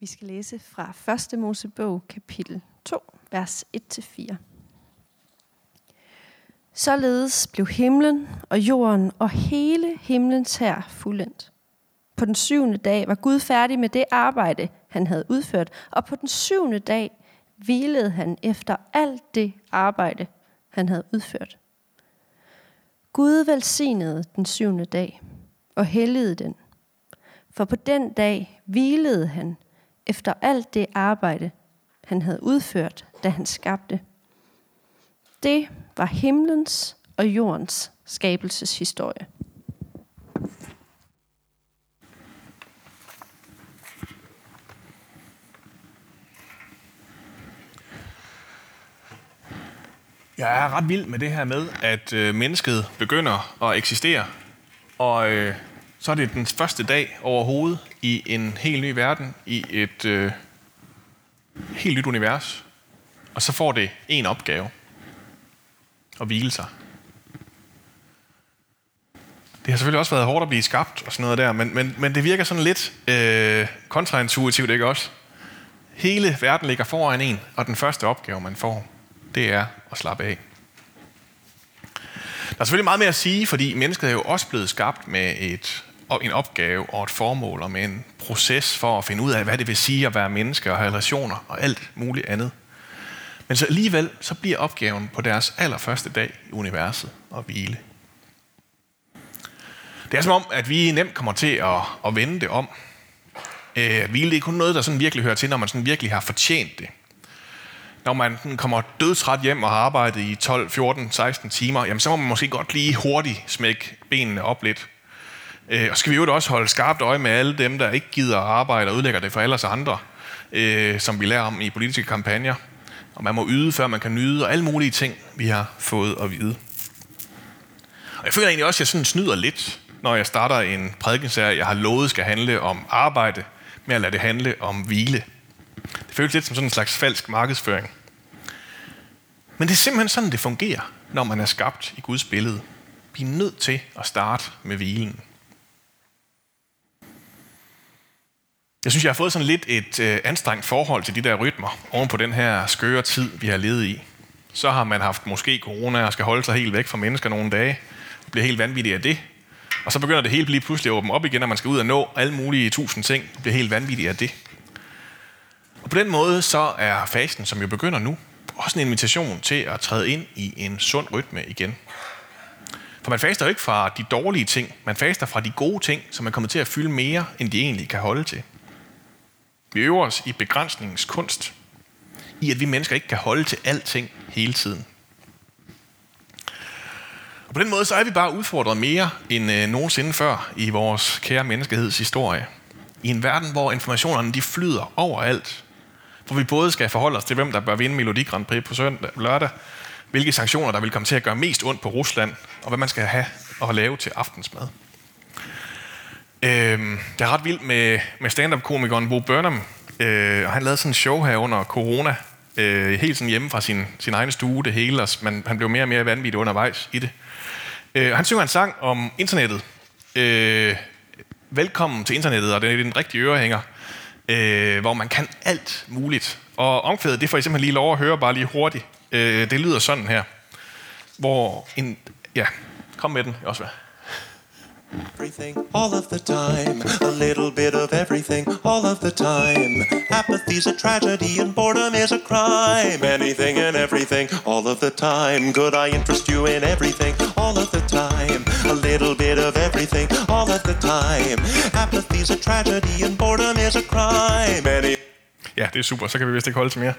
Vi skal læse fra 1. Mosebog, kapitel 2, vers 1-4. Således blev himlen og jorden og hele himlens her fuldendt. På den syvende dag var Gud færdig med det arbejde, han havde udført, og på den syvende dag hvilede han efter alt det arbejde, han havde udført. Gud velsignede den syvende dag og helligede den, for på den dag hvilede han efter alt det arbejde, han havde udført, da han skabte. Det var himlens og jordens skabelseshistorie. Jeg er ret vild med det her med, at øh, mennesket begynder at eksistere, og øh, så er det den første dag overhovedet i en helt ny verden, i et øh, helt nyt univers, og så får det en opgave, at hvile sig. Det har selvfølgelig også været hårdt at blive skabt og sådan noget der, men, men, men det virker sådan lidt øh, kontraintuitivt, ikke også? Hele verden ligger foran en, og den første opgave, man får, det er at slappe af. Der er selvfølgelig meget mere at sige, fordi mennesket er jo også blevet skabt med et, en opgave og et formål og med en proces for at finde ud af, hvad det vil sige at være menneske og have relationer og alt muligt andet. Men så alligevel, så bliver opgaven på deres allerførste dag i universet at hvile. Det er som om, at vi nemt kommer til at, at vende det om. Øh, hvile det er kun noget, der sådan virkelig hører til, når man sådan virkelig har fortjent det når man kommer dødtræt hjem og har arbejdet i 12, 14, 16 timer, jamen så må man måske godt lige hurtigt smække benene op lidt. Øh, og skal vi jo også holde skarpt øje med alle dem, der ikke gider at arbejde og udlægger det for alle os andre, øh, som vi lærer om i politiske kampagner. Og man må yde, før man kan nyde, og alle mulige ting, vi har fået at vide. Og jeg føler egentlig også, at jeg sådan snyder lidt, når jeg starter en prædikenserie, jeg har lovet skal handle om arbejde, med at lade det handle om hvile. Det føles lidt som sådan en slags falsk markedsføring. Men det er simpelthen sådan, det fungerer, når man er skabt i Guds billede. Vi er nødt til at starte med hvilen. Jeg synes, jeg har fået sådan lidt et øh, anstrengt forhold til de der rytmer oven på den her skøre tid, vi har levet i. Så har man haft måske corona og skal holde sig helt væk fra mennesker nogle dage. Det bliver helt vanvittigt af det. Og så begynder det hele lige pludselig at åbne op igen, og man skal ud og nå alle mulige tusind ting. Det bliver helt vanvittigt af det. Og på den måde så er fasten, som jo begynder nu, også en invitation til at træde ind i en sund rytme igen. For man faster jo ikke fra de dårlige ting, man faster fra de gode ting, som man kommer til at fylde mere, end de egentlig kan holde til. Vi øver os i begrænsningens kunst, i at vi mennesker ikke kan holde til alting hele tiden. Og på den måde så er vi bare udfordret mere end øh, nogensinde før i vores kære menneskeheds historie. I en verden, hvor informationerne de flyder overalt, hvor vi både skal forholde os til, hvem der bør vinde Melodi Grand Prix på søndag, lørdag, hvilke sanktioner, der vil komme til at gøre mest ondt på Rusland, og hvad man skal have og lave til aftensmad. Øh, jeg er ret vild med, med stand-up-komikeren Bo Burnham, øh, og han lavede sådan en show her under corona, øh, helt sådan hjemme fra sin, sin egen stue, det hele, og man, han blev mere og mere vanvittig undervejs i det. Øh, han synger en sang om internettet. Øh, velkommen til internettet, og det er den rigtige ørehænger øh, hvor man kan alt muligt. Og omkvædet, det får I simpelthen lige lov at høre bare lige hurtigt. Øh, det lyder sådan her. Hvor en... Ja, kom med den også. Everything, all of the time. A little bit of everything, all of the time. Apathy's a tragedy and boredom is a crime. Anything and everything, all of the time. Could I interest you in everything, all of the time? A little bit of everything, all of the time. Apathy's a tragedy and boredom is a crime. Any Ja, det er super. Så kan vi vist ikke holde til mere.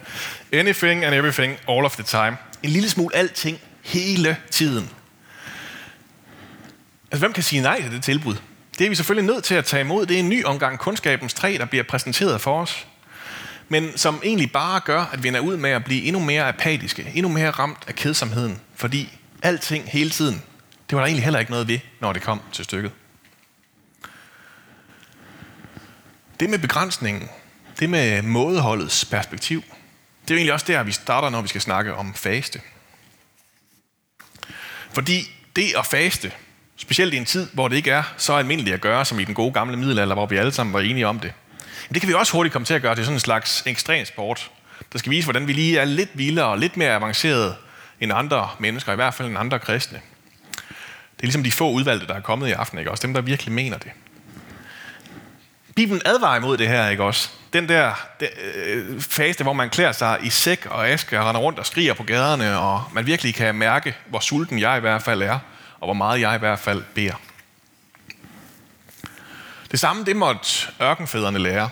Anything and everything, all of the time. En lille smule alting, hele tiden. Altså, hvem kan sige nej til det tilbud? Det er vi selvfølgelig nødt til at tage imod. Det er en ny omgang kundskabens træ, der bliver præsenteret for os. Men som egentlig bare gør, at vi ender ud med at blive endnu mere apatiske, endnu mere ramt af kedsomheden. Fordi alting hele tiden, det var der egentlig heller ikke noget ved, når det kom til stykket. Det med begrænsningen, det med mådeholdets perspektiv, det er jo egentlig også der, vi starter, når vi skal snakke om faste. Fordi det at faste, Specielt i en tid, hvor det ikke er så almindeligt at gøre, som i den gode gamle middelalder, hvor vi alle sammen var enige om det. Men det kan vi også hurtigt komme til at gøre til sådan en slags ekstrem sport, der skal vise, hvordan vi lige er lidt vildere og lidt mere avanceret end andre mennesker, i hvert fald end andre kristne. Det er ligesom de få udvalgte, der er kommet i aften, ikke også? Dem, der virkelig mener det. Bibelen advarer imod det her, ikke også? Den der den, øh, fase, hvor man klæder sig i sæk og aske og render rundt og skriger på gaderne, og man virkelig kan mærke, hvor sulten jeg i hvert fald er, og hvor meget jeg i hvert fald beder. Det samme, det måtte ørkenfædrene lære.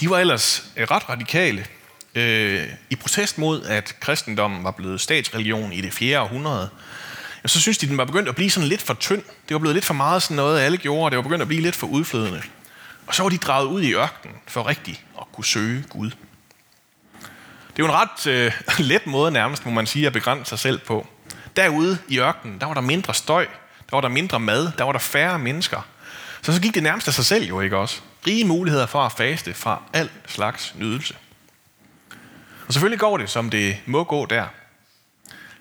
De var ellers øh, ret radikale øh, i protest mod, at kristendommen var blevet statsreligion i det 4. århundrede. Så synes de, den var begyndt at blive sådan lidt for tynd. Det var blevet lidt for meget sådan noget, alle gjorde, og det var begyndt at blive lidt for udflødende. Og så var de draget ud i ørkenen for rigtigt at kunne søge Gud. Det er jo en ret øh, let måde nærmest, må man sige, at begrænse sig selv på. Derude i ørkenen, der var der mindre støj, der var der mindre mad, der var der færre mennesker. Så så gik det nærmest af sig selv jo, ikke også? Rige muligheder for at faste fra al slags nydelse. Og selvfølgelig går det, som det må gå der.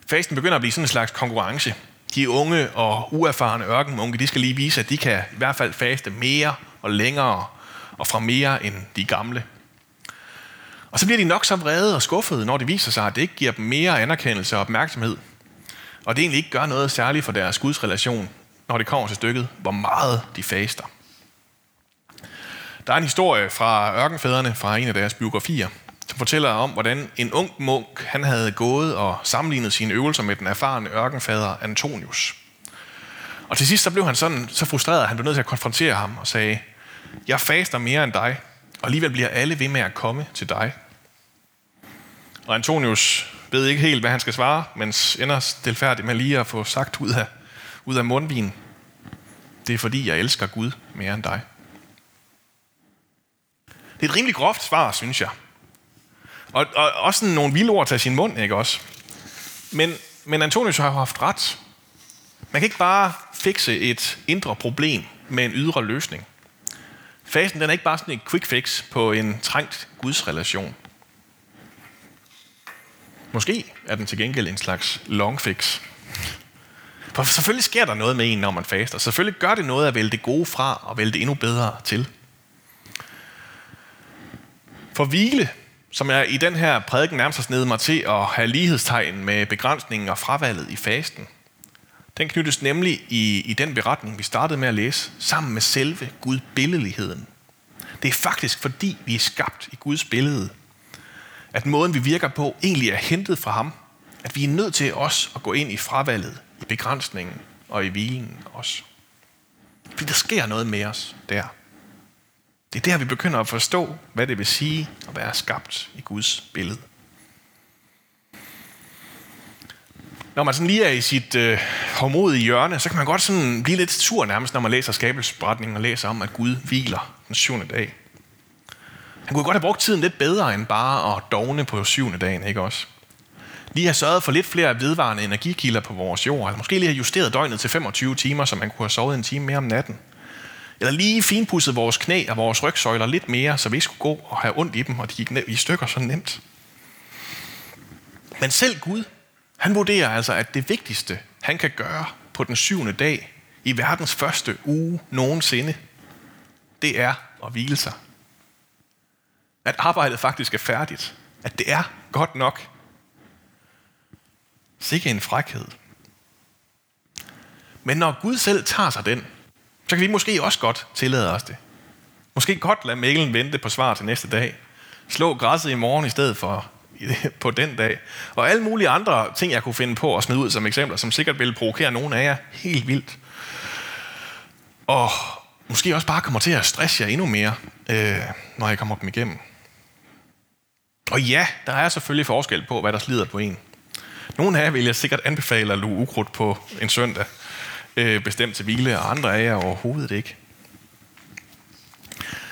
Fasten begynder at blive sådan en slags konkurrence. De unge og uerfarne ørkenmunke, de skal lige vise, at de kan i hvert fald faste mere og længere og fra mere end de gamle. Og så bliver de nok så vrede og skuffede, når det viser sig, at det ikke giver dem mere anerkendelse og opmærksomhed. Og det egentlig ikke gør noget særligt for deres gudsrelation, når det kommer til stykket, hvor meget de faster. Der er en historie fra ørkenfædrene fra en af deres biografier, som fortæller om, hvordan en ung munk han havde gået og sammenlignet sine øvelser med den erfarne ørkenfader Antonius. Og til sidst så blev han sådan så frustreret, at han blev nødt til at konfrontere ham og sagde, jeg faster mere end dig, og alligevel bliver alle ved med at komme til dig. Og Antonius ved ikke helt, hvad han skal svare, men ender stilfærdigt med lige at få sagt ud af, ud af mundvin. Det er fordi, jeg elsker Gud mere end dig. Det er et rimelig groft svar, synes jeg. Og, og også nogle vilde ord til sin mund, ikke også? Men, men Antonius har haft ret. Man kan ikke bare fikse et indre problem med en ydre løsning. Fasen den er ikke bare sådan en quick fix på en trængt gudsrelation. Måske er den til gengæld en slags long fix. For selvfølgelig sker der noget med en, når man faster. Selvfølgelig gør det noget at vælge det gode fra og vælge det endnu bedre til. For hvile, som jeg i den her prædiken nærmest har snedet mig til at have lighedstegn med begrænsningen og fravalget i fasten, den knyttes nemlig i, i den beretning, vi startede med at læse, sammen med selve Gud billedligheden. Det er faktisk fordi, vi er skabt i Guds billede, at måden, vi virker på, egentlig er hentet fra ham. At vi er nødt til os at gå ind i fravalget, i begrænsningen og i hvilen også. Fordi der sker noget med os der. Det er der, vi begynder at forstå, hvad det vil sige at være skabt i Guds billede. Når man sådan lige er i sit øh, hårdmodige hjørne, så kan man godt sådan blive lidt sur nærmest, når man læser skabelsesberetningen og læser om, at Gud hviler den syvende dag. Han kunne godt have brugt tiden lidt bedre end bare at dogne på syvende dagen, ikke også? Lige have sørget for lidt flere vedvarende energikilder på vores jord, eller måske lige have justeret døgnet til 25 timer, så man kunne have sovet en time mere om natten. Eller lige finpudset vores knæ og vores rygsøjler lidt mere, så vi ikke skulle gå og have ondt i dem, og de gik ned i stykker så nemt. Men selv Gud, han vurderer altså, at det vigtigste, han kan gøre på den syvende dag i verdens første uge nogensinde, det er at hvile sig. At arbejdet faktisk er færdigt. At det er godt nok. Sikke en frækhed. Men når Gud selv tager sig den, så kan vi måske også godt tillade os det. Måske godt lade mailen vente på svar til næste dag. Slå græsset i morgen i stedet for på den dag. Og alle mulige andre ting, jeg kunne finde på at smide ud som eksempler, som sikkert ville provokere nogen af jer helt vildt. Og måske også bare kommer til at stresse jer endnu mere, øh, når jeg kommer dem igennem. Og ja, der er selvfølgelig forskel på, hvad der slider på en. Nogle af jer vil jeg sikkert anbefale at luge ukrudt på en søndag, øh, bestemt til hvile, og andre af jer overhovedet ikke.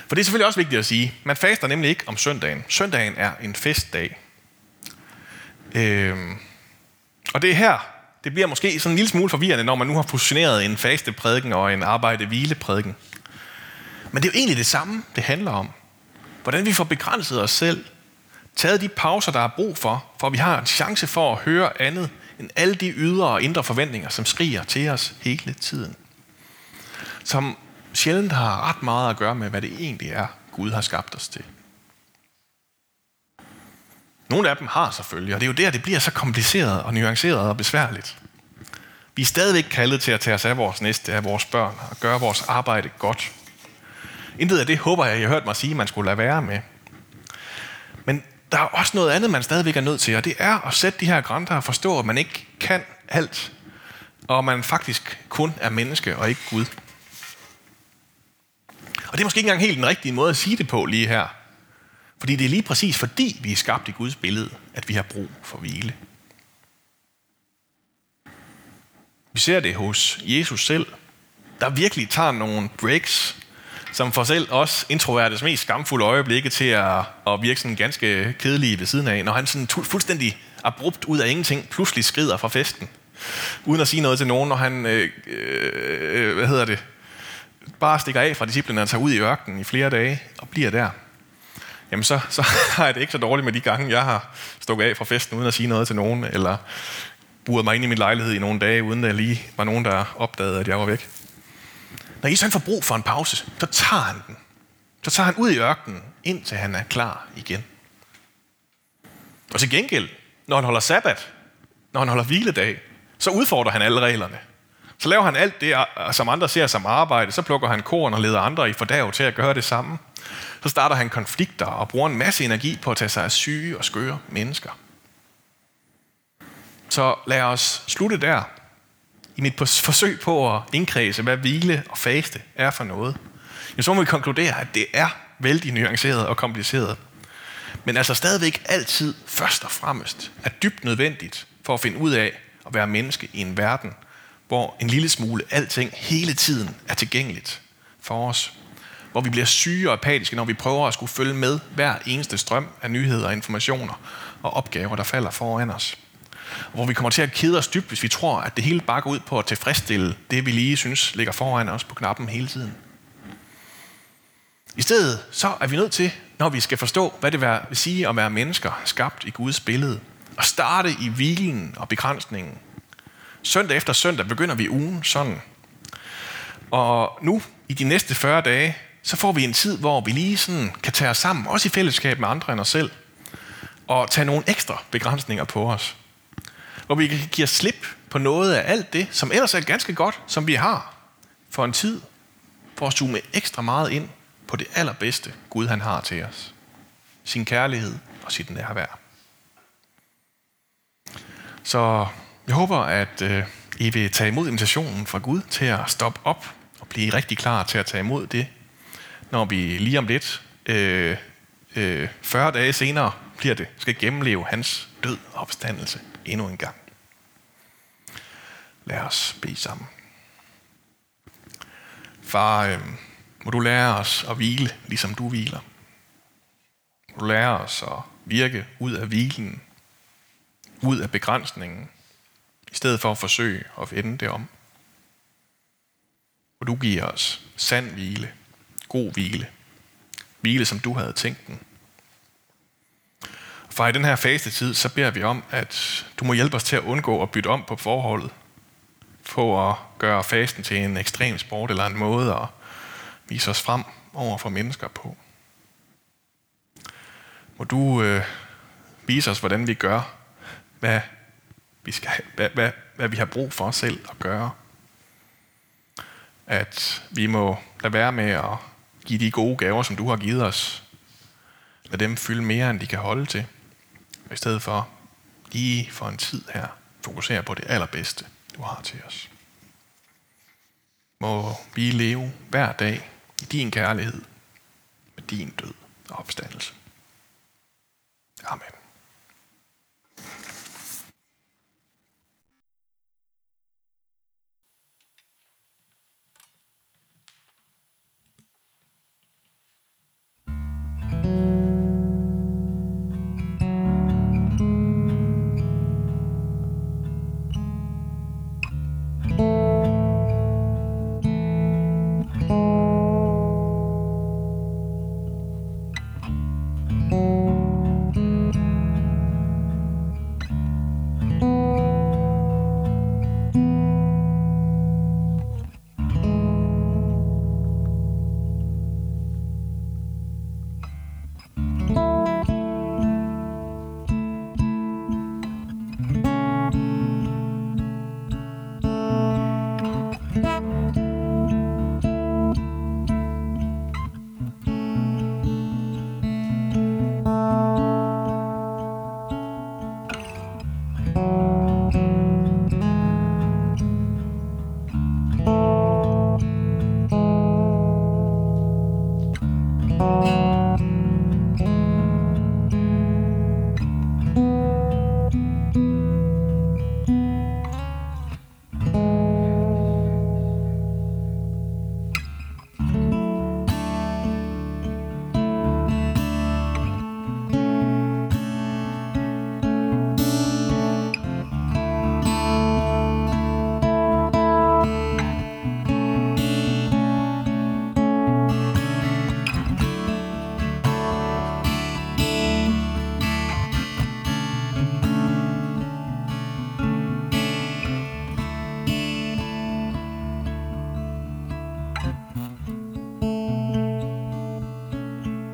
For det er selvfølgelig også vigtigt at sige, man faster nemlig ikke om søndagen. Søndagen er en festdag. Øh, og det er her, det bliver måske sådan en lille smule forvirrende, når man nu har fusioneret en faste prædiken og en arbejde hvile prædiken. Men det er jo egentlig det samme, det handler om. Hvordan vi får begrænset os selv, taget de pauser, der er brug for, for vi har en chance for at høre andet end alle de ydre og indre forventninger, som skriger til os hele tiden. Som sjældent har ret meget at gøre med, hvad det egentlig er, Gud har skabt os til. Nogle af dem har selvfølgelig, og det er jo der, det bliver så kompliceret og nuanceret og besværligt. Vi er stadigvæk kaldet til at tage os af vores næste, af vores børn, og gøre vores arbejde godt. Intet af det håber jeg, jeg har hørt mig sige, man skulle lade være med. Der er også noget andet, man stadigvæk er nødt til, og det er at sætte de her grænser og forstå, at man ikke kan alt, og man faktisk kun er menneske og ikke Gud. Og det er måske ikke engang helt den rigtige måde at sige det på lige her. Fordi det er lige præcis fordi, vi er skabt i Guds billede, at vi har brug for hvile. Vi ser det hos Jesus selv, der virkelig tager nogle breaks, som får selv os introvertes mest skamfulde øjeblikke til at, at virke sådan ganske kedelig ved siden af, når han sådan fuldstændig abrupt ud af ingenting pludselig skrider fra festen, uden at sige noget til nogen, når han, øh, øh, hvad hedder det, bare stikker af fra disciplinen og tager ud i ørkenen i flere dage og bliver der. Jamen så, så har jeg det ikke så dårligt med de gange, jeg har stukket af fra festen uden at sige noget til nogen, eller buret mig ind i min lejlighed i nogle dage, uden at lige var nogen, der opdagede, at jeg var væk. Når Jesus han får brug for en pause, så tager han den. Så tager han ud i ørkenen, indtil han er klar igen. Og til gengæld, når han holder sabbat, når han holder hviledag, så udfordrer han alle reglerne. Så laver han alt det, som andre ser som arbejde. Så plukker han korn og leder andre i fordav til at gøre det samme. Så starter han konflikter og bruger en masse energi på at tage sig af syge og skøre mennesker. Så lad os slutte der i mit forsøg på at indkredse, hvad hvile og faste er for noget. Men så må vi konkludere, at det er vældig nuanceret og kompliceret. Men altså stadigvæk altid først og fremmest er dybt nødvendigt for at finde ud af at være menneske i en verden, hvor en lille smule alting hele tiden er tilgængeligt for os. Hvor vi bliver syge og apatiske, når vi prøver at skulle følge med hver eneste strøm af nyheder og informationer og opgaver, der falder foran os hvor vi kommer til at kede os dybt, hvis vi tror, at det hele bare går ud på at tilfredsstille det, vi lige synes ligger foran os på knappen hele tiden. I stedet så er vi nødt til, når vi skal forstå, hvad det vil sige at være mennesker skabt i Guds billede, at starte i hvilen og begrænsningen. Søndag efter søndag begynder vi ugen sådan. Og nu, i de næste 40 dage, så får vi en tid, hvor vi lige sådan kan tage os sammen, også i fællesskab med andre end os selv, og tage nogle ekstra begrænsninger på os hvor vi kan give slip på noget af alt det, som ellers er ganske godt, som vi har for en tid, for at zoome ekstra meget ind på det allerbedste Gud han har til os. Sin kærlighed og sit nærvær. Så jeg håber, at øh, I vil tage imod invitationen fra Gud til at stoppe op og blive rigtig klar til at tage imod det, når vi lige om lidt, øh, øh, 40 dage senere, bliver det, skal gennemleve hans død og opstandelse endnu en gang. Lad os bede sammen. Far, øh, må du lære os at hvile, ligesom du hviler. Må du lære os at virke ud af hvilen, ud af begrænsningen, i stedet for at forsøge at vende det om. Og du giver os sand hvile, god hvile, hvile som du havde tænkt den, Far, i den her faste tid, så beder vi om, at du må hjælpe os til at undgå at bytte om på forholdet. På at gøre fasten til en ekstrem sport eller en måde at vise os frem over for mennesker på. Må du øh, vise os, hvordan vi gør, hvad vi, skal, hvad, hvad, hvad vi har brug for os selv at gøre. At vi må lade være med at give de gode gaver, som du har givet os. Lad dem fylde mere, end de kan holde til. I stedet for lige for en tid her fokusere på det allerbedste, du har til os. Må vi leve hver dag i din kærlighed med din død og opstandelse.